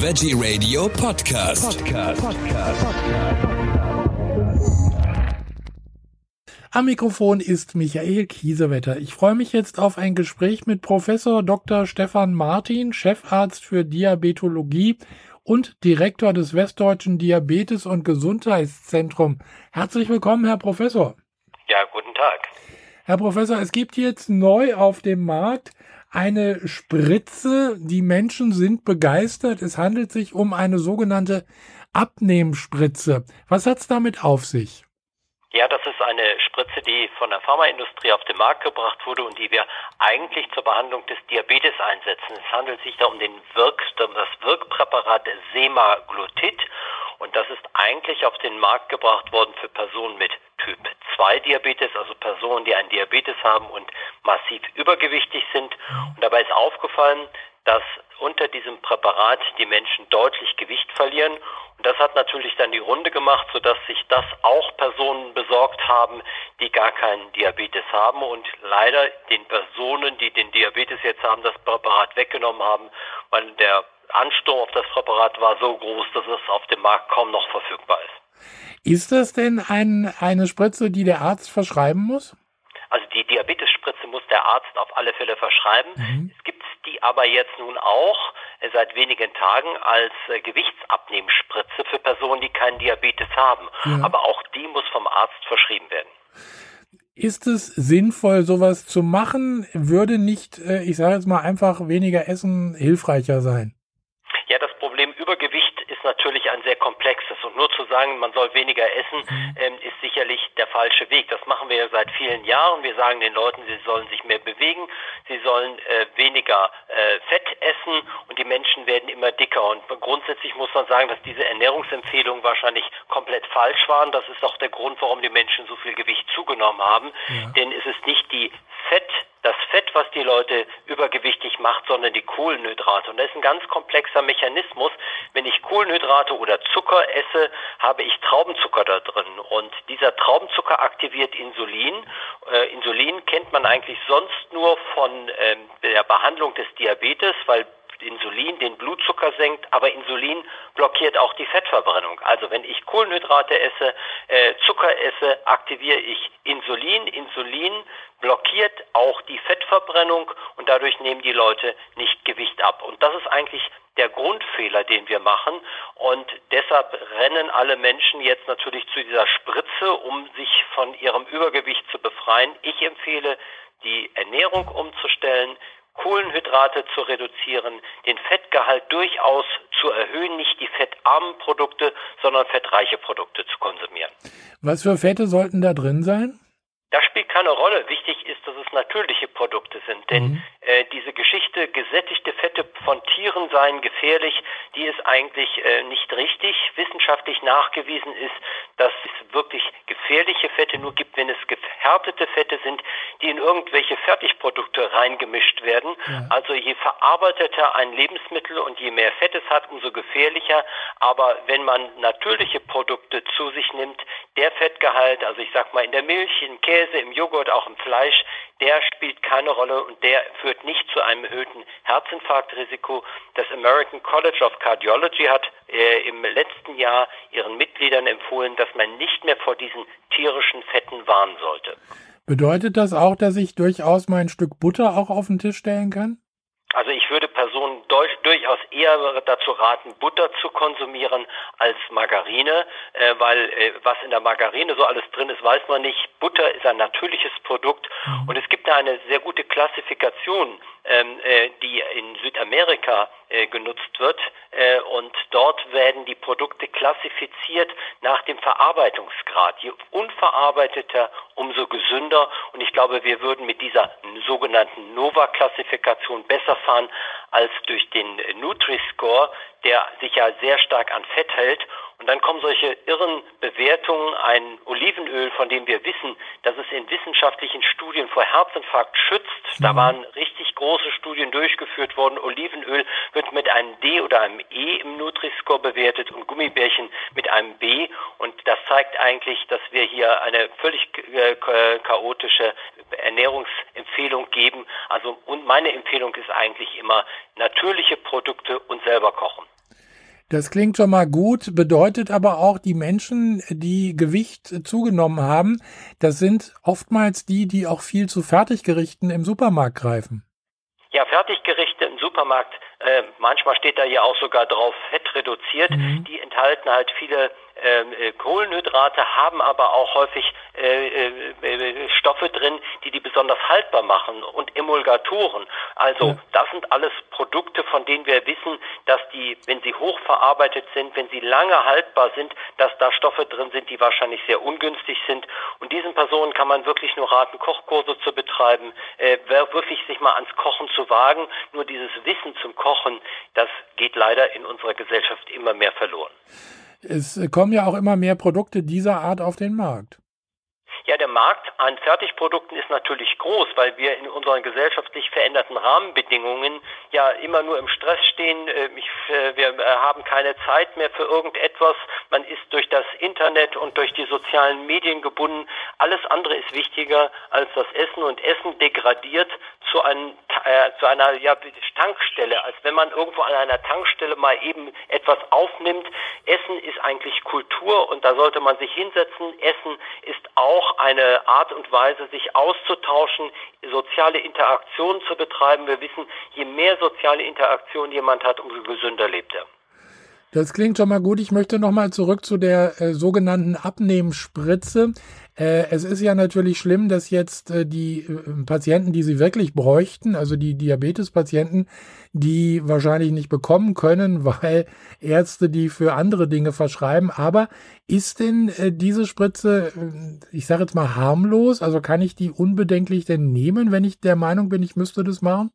Veggie Radio Podcast. Podcast. Am Mikrofon ist Michael Kiesewetter. Ich freue mich jetzt auf ein Gespräch mit Professor Dr. Stefan Martin, Chefarzt für Diabetologie und Direktor des Westdeutschen Diabetes- und Gesundheitszentrum. Herzlich willkommen, Herr Professor. Ja, guten Tag. Herr Professor, es gibt jetzt neu auf dem Markt eine Spritze. Die Menschen sind begeistert. Es handelt sich um eine sogenannte Abnehmspritze. Was hat es damit auf sich? Ja, das ist eine Spritze, die von der Pharmaindustrie auf den Markt gebracht wurde und die wir eigentlich zur Behandlung des Diabetes einsetzen. Es handelt sich da um den Wirk, das Wirkpräparat Semaglutid und das ist eigentlich auf den Markt gebracht worden für Personen mit Typ 2 Diabetes, also Personen, die einen Diabetes haben und massiv übergewichtig sind. Und dabei ist aufgefallen, dass unter diesem Präparat die Menschen deutlich Gewicht verlieren. Und das hat natürlich dann die Runde gemacht, sodass sich das auch Personen besorgt haben, die gar keinen Diabetes haben und leider den Personen, die den Diabetes jetzt haben, das Präparat weggenommen haben, weil der Ansturm auf das Präparat war so groß, dass es auf dem Markt kaum noch verfügbar ist. Ist das denn ein, eine Spritze, die der Arzt verschreiben muss? Also die Diabetesspritze muss der Arzt auf alle Fälle verschreiben. Mhm. Es gibt die aber jetzt nun auch äh, seit wenigen Tagen als äh, Gewichtsabnehmspritze für Personen, die keinen Diabetes haben. Ja. Aber auch die muss vom Arzt verschrieben werden. Ist es sinnvoll, sowas zu machen? Würde nicht, äh, ich sage jetzt mal, einfach weniger Essen hilfreicher sein? Ja, das Problem natürlich ein sehr komplexes und nur zu sagen, man soll weniger essen, mhm. ähm, ist sicherlich der falsche Weg. Das machen wir ja seit vielen Jahren. Wir sagen den Leuten, sie sollen sich mehr bewegen, sie sollen äh, weniger äh, Fett essen und die Menschen werden immer dicker. Und grundsätzlich muss man sagen, dass diese Ernährungsempfehlungen wahrscheinlich komplett falsch waren. Das ist auch der Grund, warum die Menschen so viel Gewicht zugenommen haben. Ja. Denn es ist nicht die Fett das Fett, was die Leute übergewichtig macht, sondern die Kohlenhydrate. Und das ist ein ganz komplexer Mechanismus. Wenn ich Kohlenhydrate oder Zucker esse, habe ich Traubenzucker da drin. Und dieser Traubenzucker aktiviert Insulin. Äh, Insulin kennt man eigentlich sonst nur von ähm, der Behandlung des Diabetes, weil Insulin den Blutzucker senkt, aber Insulin blockiert auch die Fettverbrennung. Also wenn ich Kohlenhydrate esse, äh, Zucker esse, aktiviere ich Insulin. Insulin blockiert auch die Fettverbrennung und dadurch nehmen die Leute nicht Gewicht ab. Und das ist eigentlich der Grundfehler, den wir machen. Und deshalb rennen alle Menschen jetzt natürlich zu dieser Spritze, um sich von ihrem Übergewicht zu befreien. Ich empfehle, die Ernährung umzustellen, Kohlenhydrate zu reduzieren, den Fettgehalt durchaus zu erhöhen, nicht die fettarmen Produkte, sondern fettreiche Produkte zu konsumieren. Was für Fette sollten da drin sein? Das spielt keine Rolle. Wichtig ist, dass es natürliche Produkte sind. Denn mhm. äh, diese Geschichte, gesättigte Fette von Tieren seien gefährlich, die ist eigentlich äh, nicht richtig. Wissenschaftlich nachgewiesen ist, dass es wirklich gefährliche Fette nur gibt, wenn es gehärtete Fette sind, die in irgendwelche Fertigprodukte reingemischt werden. Ja. Also je verarbeiteter ein Lebensmittel und je mehr Fett es hat, umso gefährlicher. Aber wenn man natürliche Produkte zu sich nimmt, Fettgehalt, also ich sag mal in der Milch, Käse, Käse, im Joghurt, auch im Fleisch, der spielt keine Rolle und der führt nicht zu einem erhöhten Herzinfarktrisiko. Das American College of Cardiology hat äh, im letzten Jahr ihren Mitgliedern empfohlen, dass man nicht mehr vor diesen tierischen Fetten warnen sollte. Bedeutet das auch, dass ich durchaus mein Stück Butter auch auf den Tisch stellen kann? Also ich würde Personen durchaus eher dazu raten, Butter zu konsumieren als Margarine, äh, weil äh, was in der Margarine so alles drin ist, weiß man nicht. Butter ist ein natürliches Produkt mhm. und es gibt da eine sehr gute Klassifikation, ähm, äh, die in Südamerika äh, genutzt wird äh, und dort werden die Produkte klassifiziert nach dem Verarbeitungsgrad. Je unverarbeiteter, umso gesünder und ich glaube, wir würden mit dieser sogenannten Nova-Klassifikation besser fahren als durch den Nutri-Score, der sich ja sehr stark an Fett hält. Und dann kommen solche irren Bewertungen. Ein Olivenöl, von dem wir wissen, dass es in wissenschaftlichen Studien vor Herzinfarkt schützt. Mhm. Da waren richtig große Studien durchgeführt worden. Olivenöl wird mit einem D oder einem E im Nutri-Score bewertet und Gummibärchen mit einem B. Und das zeigt eigentlich, dass wir hier eine völlig äh, chaotische Ernährungsempfehlung geben. Also, und meine Empfehlung ist eigentlich immer natürliche Produkte und selber kochen. Das klingt schon mal gut, bedeutet aber auch, die Menschen, die Gewicht zugenommen haben, das sind oftmals die, die auch viel zu Fertiggerichten im Supermarkt greifen. Ja, Fertiggerichte im Supermarkt, äh, manchmal steht da ja auch sogar drauf Fett reduziert, mhm. die enthalten halt viele äh, Kohlenhydrate haben aber auch häufig äh, äh, äh, Stoffe drin, die die besonders haltbar machen und Emulgatoren. Also ja. das sind alles Produkte, von denen wir wissen, dass die, wenn sie hochverarbeitet sind, wenn sie lange haltbar sind, dass da Stoffe drin sind, die wahrscheinlich sehr ungünstig sind. Und diesen Personen kann man wirklich nur raten, Kochkurse zu betreiben, äh, wirklich sich mal ans Kochen zu wagen. Nur dieses Wissen zum Kochen, das geht leider in unserer Gesellschaft immer mehr verloren. Es kommen ja auch immer mehr Produkte dieser Art auf den Markt. Ja, der Markt an Fertigprodukten ist natürlich groß, weil wir in unseren gesellschaftlich veränderten Rahmenbedingungen ja immer nur im Stress stehen. Äh, ich, äh, wir äh, haben keine Zeit mehr für irgendetwas. Man ist durch das Internet und durch die sozialen Medien gebunden. Alles andere ist wichtiger als das Essen und Essen degradiert zu, einem, äh, zu einer ja, Tankstelle, als wenn man irgendwo an einer Tankstelle mal eben etwas aufnimmt. Essen ist eigentlich Kultur und da sollte man sich hinsetzen. Essen ist auch eine Art und Weise, sich auszutauschen, soziale Interaktion zu betreiben. Wir wissen, je mehr soziale Interaktion jemand hat, umso gesünder lebt er. Das klingt schon mal gut. Ich möchte noch mal zurück zu der äh, sogenannten Abnehmspritze. Äh, es ist ja natürlich schlimm, dass jetzt äh, die äh, Patienten, die sie wirklich bräuchten, also die Diabetespatienten, die wahrscheinlich nicht bekommen können, weil Ärzte die für andere Dinge verschreiben. Aber ist denn diese Spritze, ich sage jetzt mal harmlos? Also kann ich die unbedenklich denn nehmen, wenn ich der Meinung bin, ich müsste das machen?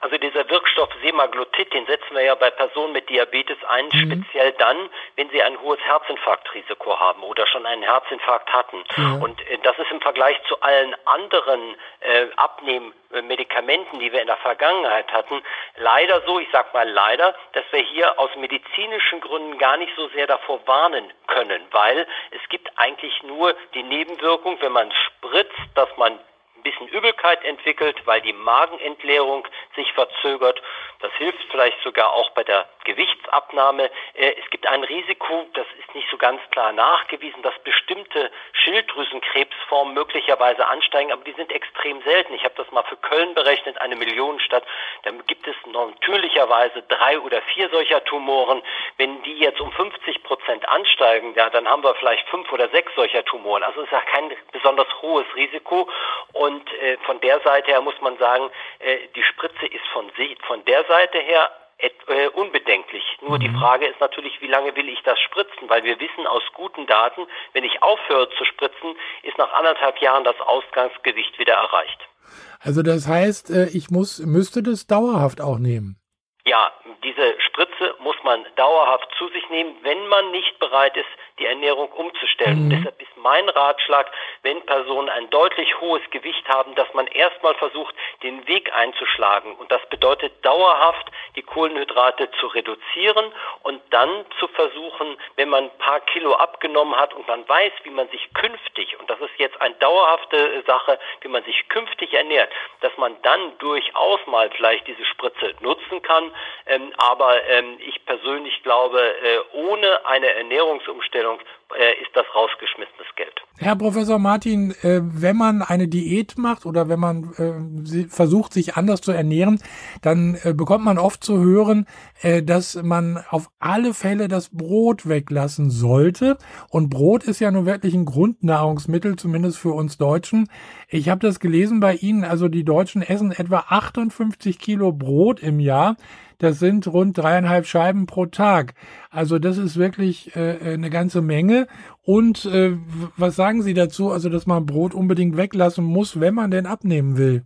Also dieser Wirkstoff Semaglutid, den setzen wir ja bei Personen mit Diabetes ein, mhm. speziell dann, wenn sie ein hohes Herzinfarktrisiko haben oder schon einen Herzinfarkt hatten. Ja. Und äh, das ist im Vergleich zu allen anderen äh, Abnehmmedikamenten, die wir in der Vergangenheit hatten, leider so, ich sag mal leider, dass wir hier aus medizinischen Gründen gar nicht so sehr davor warnen können, weil es gibt eigentlich nur die Nebenwirkung, wenn man spritzt, dass man ein bisschen Übelkeit entwickelt, weil die Magenentleerung sich verzögert. Das hilft vielleicht sogar auch bei der Gewichtsabnahme. Äh, es gibt ein Risiko, das ist nicht so ganz klar nachgewiesen, dass bestimmte Schilddrüsenkrebsformen möglicherweise ansteigen, aber die sind extrem selten. Ich habe das mal für Köln berechnet, eine Millionenstadt. Da gibt es natürlicherweise drei oder vier solcher Tumoren. Wenn die jetzt um 50 Prozent ansteigen, ja, dann haben wir vielleicht fünf oder sechs solcher Tumoren. Also es ist ja kein besonders hohes Risiko. Und äh, von der Seite her muss man sagen, äh, die Spritze ist von, von der Seite her äh, unbedenklich. Nur mhm. die Frage ist natürlich, wie lange will ich das spritzen? Weil wir wissen aus guten Daten, wenn ich aufhöre zu spritzen, ist nach anderthalb Jahren das Ausgangsgewicht wieder erreicht. Also das heißt, äh, ich muss, müsste das dauerhaft auch nehmen. Ja, diese Spritze muss man dauerhaft zu sich nehmen, wenn man nicht bereit ist, die Ernährung umzustellen. Mhm. Deshalb ist mein Ratschlag, wenn Personen ein deutlich hohes Gewicht haben, dass man erstmal versucht, den Weg einzuschlagen. Und das bedeutet dauerhaft, die Kohlenhydrate zu reduzieren und dann zu versuchen, wenn man ein paar Kilo abgenommen hat und man weiß, wie man sich künftig, und das ist jetzt eine dauerhafte Sache, wie man sich künftig ernährt, dass man dann durchaus mal vielleicht diese Spritze nutzen kann. Ähm, aber ähm, ich persönlich glaube, äh, ohne eine Ernährungsumstellung äh, ist das rausgeschmissenes Geld. Herr Professor Martin, äh, wenn man eine Diät macht oder wenn man äh, versucht, sich anders zu ernähren, dann äh, bekommt man oft zu hören, äh, dass man auf alle Fälle das Brot weglassen sollte. Und Brot ist ja nun wirklich ein Grundnahrungsmittel, zumindest für uns Deutschen. Ich habe das gelesen bei Ihnen, also die Deutschen essen etwa 58 Kilo Brot im Jahr. Das sind rund dreieinhalb Scheiben pro Tag. Also das ist wirklich äh, eine ganze Menge. Und äh, was sagen Sie dazu, also dass man Brot unbedingt weglassen muss, wenn man denn abnehmen will?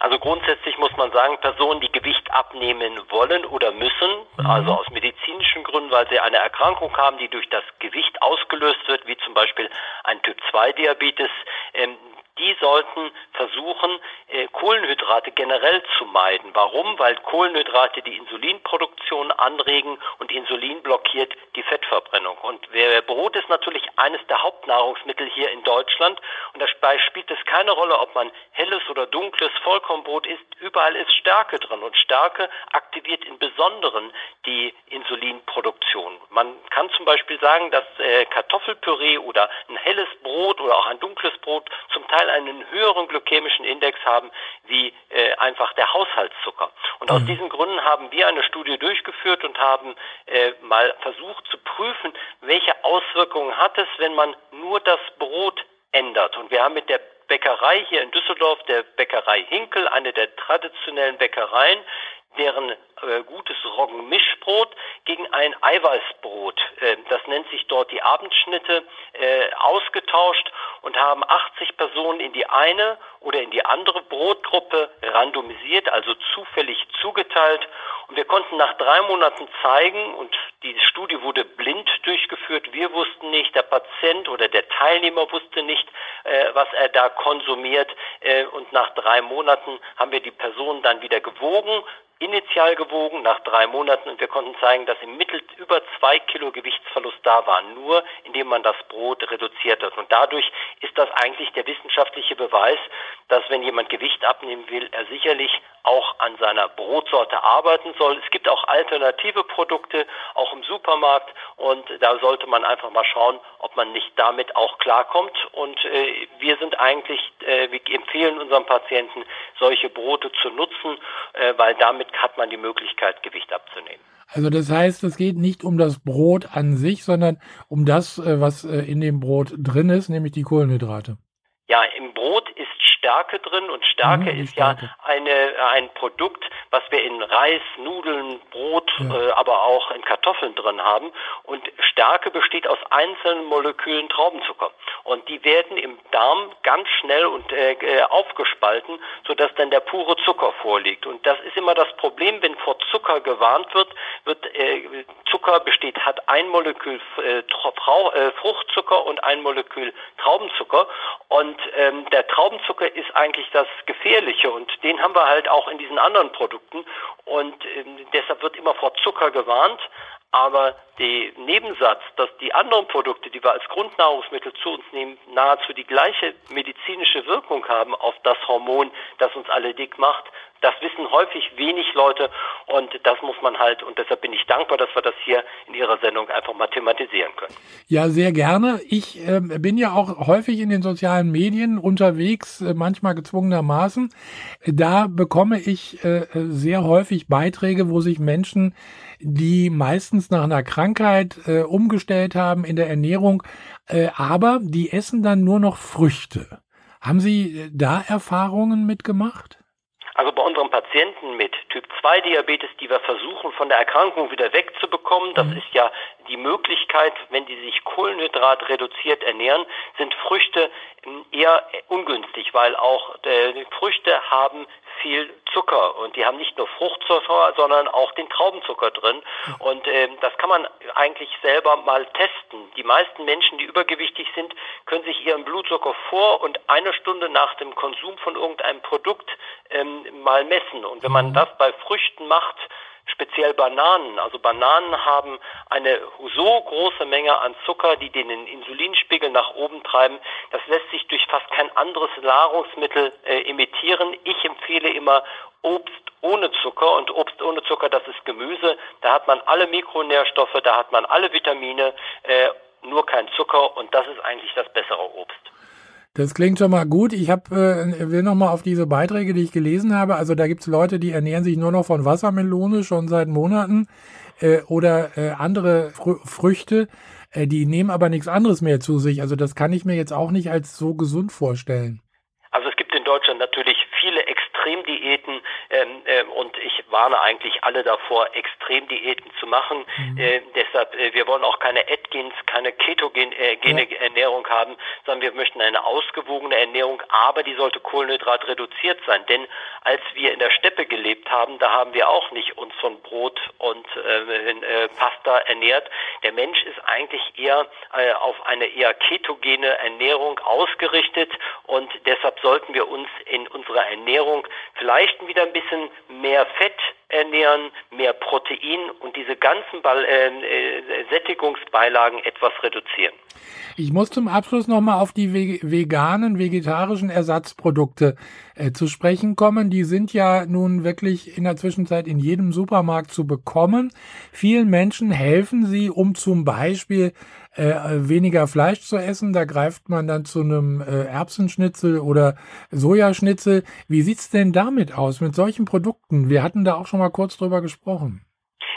Also grundsätzlich muss man sagen, Personen, die Gewicht abnehmen wollen oder müssen, mhm. also aus medizinischen Gründen, weil sie eine Erkrankung haben, die durch das Gewicht ausgelöst wird, wie zum Beispiel ein Typ 2 Diabetes, ähm, die sollten versuchen, äh, Kohlenhydrate generell zu meiden. Warum? Weil Kohlenhydrate die Insulinproduktion anregen und Insulin blockiert die Fettverbrennung. Und Brot ist natürlich eines der Hauptnahrungsmittel hier in Deutschland und dabei spielt es keine Rolle, ob man helles oder dunkles Vollkornbrot isst. Überall ist Stärke drin und Stärke aktiviert in Besonderen die Insulinproduktion. Man kann zum Beispiel sagen, dass äh, Kartoffelpüree oder ein helles Brot oder auch ein dunkles Brot zum Teil einen höheren glykämischen Index haben wie äh, einfach der Haushaltszucker. Und aus mhm. diesen Gründen haben wir eine Studie durchgeführt und haben äh, mal versucht zu prüfen, welche Auswirkungen hat es, wenn man nur das Brot ändert. Und wir haben mit der Bäckerei hier in Düsseldorf, der Bäckerei Hinkel, eine der traditionellen Bäckereien, deren äh, gutes Roggenmischbrot gegen ein Eiweißbrot, äh, das nennt sich dort die Abendschnitte, äh, ausgetauscht und haben 80 Personen in die eine oder in die andere Brotgruppe randomisiert, also zufällig zugeteilt. Und wir konnten nach drei Monaten zeigen, und die Studie wurde blind durchgeführt, wir wussten nicht, der Patient oder der Teilnehmer wusste nicht, äh, was er da konsumiert. Äh, und nach drei Monaten haben wir die Person dann wieder gewogen, initial gewogen nach drei Monaten und wir konnten zeigen, dass im Mittel über zwei Kilo Gewichtsverlust da war, nur indem man das Brot reduziert hat. Und dadurch ist das eigentlich der wissenschaftliche Beweis, dass wenn jemand Gewicht abnehmen will, er sicherlich auch an seiner Brotsorte arbeiten soll. Es gibt auch alternative Produkte, auch im Supermarkt und da sollte man einfach mal schauen, ob man nicht damit auch klarkommt. Und äh, wir sind eigentlich, äh, wir empfehlen unseren Patienten, solche Brote zu nutzen, äh, weil damit hat man die Möglichkeit, Gewicht abzunehmen. Also das heißt, es geht nicht um das Brot an sich, sondern um das, äh, was äh, in dem Brot drin ist, nämlich die Kohlenhydrate. Ja, im Brot ist Stärke drin und Stärke mhm, ist Stärke. ja eine, ein Produkt, was wir in Reis, Nudeln, Brot, ja. äh, aber auch in Kartoffeln drin haben. Und Stärke besteht aus einzelnen Molekülen Traubenzucker. Und die werden im Darm ganz schnell und äh, äh, aufgespalten, sodass dann der pure Zucker vorliegt. Und das ist immer das Problem, wenn vor Zucker gewarnt wird, wird äh, Zucker besteht, hat ein Molekül äh, äh, Fruchtzucker und ein Molekül Traubenzucker. Und ähm, der Traubenzucker ist eigentlich das Gefährliche und den haben wir halt auch in diesen anderen Produkten und ähm, deshalb wird immer vor Zucker gewarnt. Aber der Nebensatz, dass die anderen Produkte, die wir als Grundnahrungsmittel zu uns nehmen, nahezu die gleiche medizinische Wirkung haben auf das Hormon, das uns alle dick macht, das wissen häufig wenig Leute und das muss man halt, und deshalb bin ich dankbar, dass wir das hier in Ihrer Sendung einfach mal thematisieren können. Ja, sehr gerne. Ich äh, bin ja auch häufig in den sozialen Medien unterwegs, äh, manchmal gezwungenermaßen. Da bekomme ich äh, sehr häufig Beiträge, wo sich Menschen, die meistens nach einer Krankheit äh, umgestellt haben in der Ernährung, äh, aber die essen dann nur noch Früchte. Haben Sie äh, da Erfahrungen mitgemacht? Also bei unseren Patienten mit Typ 2 Diabetes, die wir versuchen von der Erkrankung wieder wegzubekommen, das mhm. ist ja die Möglichkeit, wenn die sich Kohlenhydrat reduziert ernähren, sind Früchte eher ungünstig, weil auch äh, Früchte haben viel Zucker und die haben nicht nur Fruchtzucker, sondern auch den Traubenzucker drin und äh, das kann man eigentlich selber mal testen. Die meisten Menschen, die übergewichtig sind, können sich ihren Blutzucker vor und eine Stunde nach dem Konsum von irgendeinem Produkt ähm, mal messen und wenn man mhm. das bei Früchten macht, speziell Bananen. Also Bananen haben eine so große Menge an Zucker, die den Insulinspiegel nach oben treiben. Das lässt sich durch fast kein anderes Nahrungsmittel äh, imitieren. Ich empfehle immer Obst ohne Zucker und Obst ohne Zucker, das ist Gemüse. Da hat man alle Mikronährstoffe, da hat man alle Vitamine, äh, nur kein Zucker und das ist eigentlich das bessere Obst. Das klingt schon mal gut. Ich hab, äh, will noch mal auf diese Beiträge, die ich gelesen habe. Also da gibt's Leute, die ernähren sich nur noch von Wassermelone schon seit Monaten äh, oder äh, andere Fr Früchte. Äh, die nehmen aber nichts anderes mehr zu sich. Also das kann ich mir jetzt auch nicht als so gesund vorstellen. Also es gibt in Deutschland natürlich viele Extremdiäten ähm, äh, und ich warne eigentlich alle davor, Extremdiäten zu machen. Mhm. Äh, deshalb, äh, wir wollen auch keine Atkins, keine ketogene äh, ja. Ernährung haben, sondern wir möchten eine ausgewogene Ernährung, aber die sollte Kohlenhydrat reduziert sein. Denn als wir in der Steppe gelebt haben, da haben wir auch nicht uns von Brot und äh, äh, Pasta ernährt. Der Mensch ist eigentlich eher äh, auf eine eher ketogene Ernährung ausgerichtet und deshalb sollten wir uns in unserer Ernährung vielleicht wieder ein bisschen mehr Fett ernähren, mehr Protein und diese ganzen Ball äh, äh, Sättigungsbeilagen etwas reduzieren. Ich muss zum Abschluss nochmal auf die veganen, vegetarischen Ersatzprodukte äh, zu sprechen kommen. Die sind ja nun wirklich in der Zwischenzeit in jedem Supermarkt zu bekommen. Vielen Menschen helfen sie, um zum Beispiel äh, weniger Fleisch zu essen. Da greift man dann zu einem äh, Erbsenschnitzel oder Sojaschnitzel. Wie sieht's denn damit aus, mit solchen Produkten? Wir hatten da auch schon mal kurz drüber gesprochen.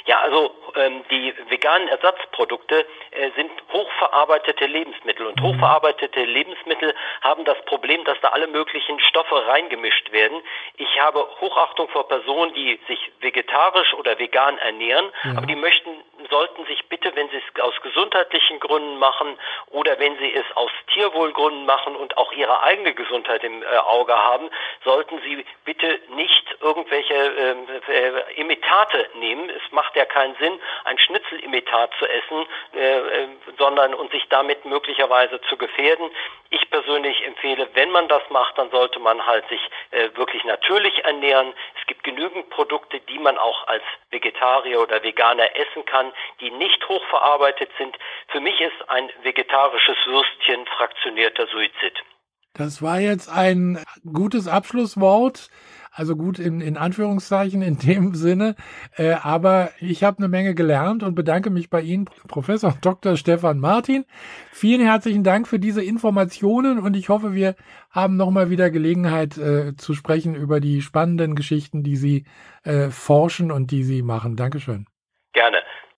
Ja, also ähm, die veganen Ersatzprodukte äh, sind hochverarbeitete Lebensmittel und mhm. hochverarbeitete Lebensmittel haben das Problem, dass da alle möglichen Stoffe reingemischt werden. Ich habe Hochachtung vor Personen, die sich vegetarisch oder vegan ernähren, ja. aber die möchten sollten sich bitte, wenn sie es aus gesundheitlichen Gründen machen oder wenn sie es aus Tierwohlgründen machen und auch ihre eigene Gesundheit im äh, Auge haben, sollten sie bitte nicht irgendwelche ähm, äh, Imitate nehmen. Es macht ja keinen Sinn, ein Schnitzelimitat zu essen, äh, äh, sondern und sich damit möglicherweise zu gefährden. Ich persönlich empfehle, wenn man das macht, dann sollte man halt sich äh, wirklich natürlich ernähren. Es gibt genügend Produkte, die man auch als Vegetarier oder Veganer essen kann, die nicht hochverarbeitet sind. Für mich ist ein vegetarisches Würstchen fraktionierter Suizid. Das war jetzt ein gutes Abschlusswort. Also gut in, in Anführungszeichen in dem Sinne. Äh, aber ich habe eine Menge gelernt und bedanke mich bei Ihnen, Professor Dr. Stefan Martin. Vielen herzlichen Dank für diese Informationen und ich hoffe, wir haben nochmal wieder Gelegenheit äh, zu sprechen über die spannenden Geschichten, die Sie äh, forschen und die Sie machen. Dankeschön. Gerne.